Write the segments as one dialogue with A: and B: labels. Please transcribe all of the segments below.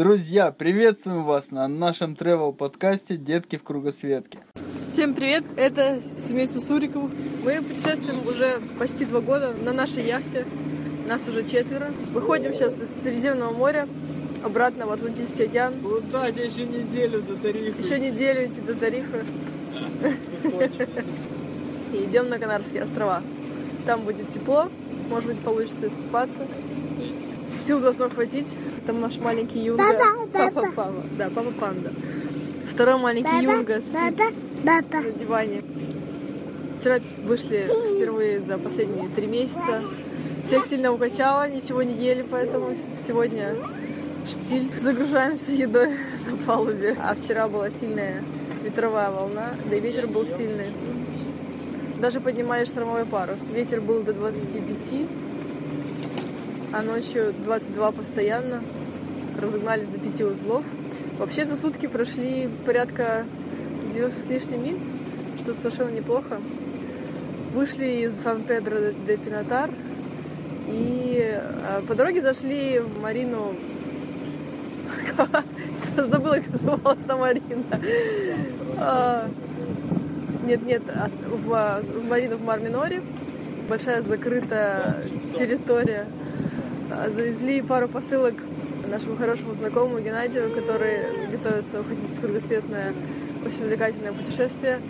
A: Друзья, приветствуем вас на нашем travel подкасте «Детки в кругосветке».
B: Всем привет, это семейство Суриковых. Мы путешествуем уже почти два года на нашей яхте. Нас уже четверо. Выходим сейчас из Средиземного моря обратно в Атлантический океан.
A: Куда тебе еще неделю до тарифа?
B: Еще неделю идти до тарифа. И идем на Канарские острова. Там будет тепло, может быть, получится искупаться. Сил должно хватить. Там наш маленький юнга. Папа, папа. Да, папа панда. Второй маленький юнга спит на диване. Вчера вышли впервые за последние три месяца. Всех сильно укачало, ничего не ели, поэтому сегодня штиль. Загружаемся едой на палубе. А вчера была сильная ветровая волна, да и ветер был сильный. Даже поднимали штормовой парус. Ветер был до 25, а ночью 22 постоянно. Разогнались до 5 узлов. Вообще за сутки прошли порядка 90 с лишним миль, что совершенно неплохо. Вышли из Сан-Педро де Пинатар и по дороге зашли в Марину забыла, как называлась та Марина. Нет, нет, а в, в Марину в Марминоре. Большая закрытая территория. А, завезли пару посылок нашему хорошему знакомому Геннадию, который готовится уходить в кругосветное, очень увлекательное путешествие.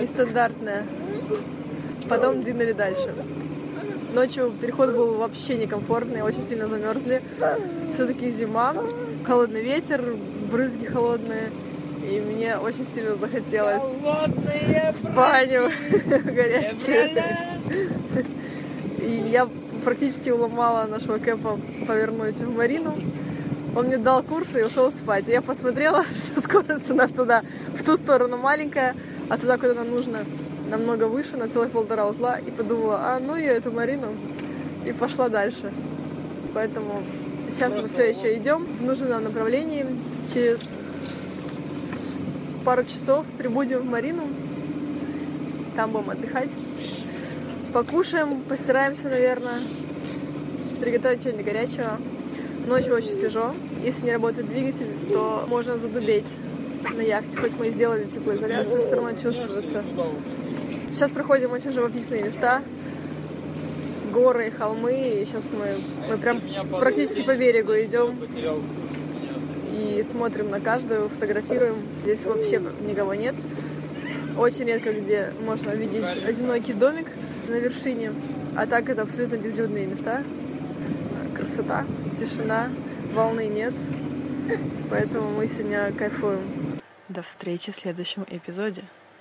B: Нестандартное. Потом двинули дальше. Ночью переход был вообще некомфортный, очень сильно замерзли. Все-таки зима, холодный ветер, брызги холодные. И мне очень сильно захотелось
A: Холодные
B: в баню горячую. И я практически уломала нашего Кэпа повернуть в Марину. Он мне дал курсы и ушел спать. Я посмотрела, что скорость у нас туда, в ту сторону маленькая, а туда, куда нам нужно, намного выше, на целых полтора узла. И подумала, а ну я эту Марину. И пошла дальше. Поэтому сейчас мы все еще идем в нужном направлении. Через пару часов прибудем в Марину. Там будем отдыхать. Покушаем, постираемся, наверное. Приготовим что-нибудь горячего. Ночью очень свежо. Если не работает двигатель, то можно задубеть на яхте. Хоть мы и сделали теплоизоляцию, все равно чувствуется. Сейчас проходим очень живописные места. Горы, холмы. И сейчас мы, мы прям практически по берегу идем и смотрим на каждую, фотографируем. Здесь вообще никого нет. Очень редко где можно увидеть одинокий домик на вершине. А так это абсолютно безлюдные места. Красота, тишина, волны нет. Поэтому мы сегодня кайфуем. До встречи в следующем эпизоде.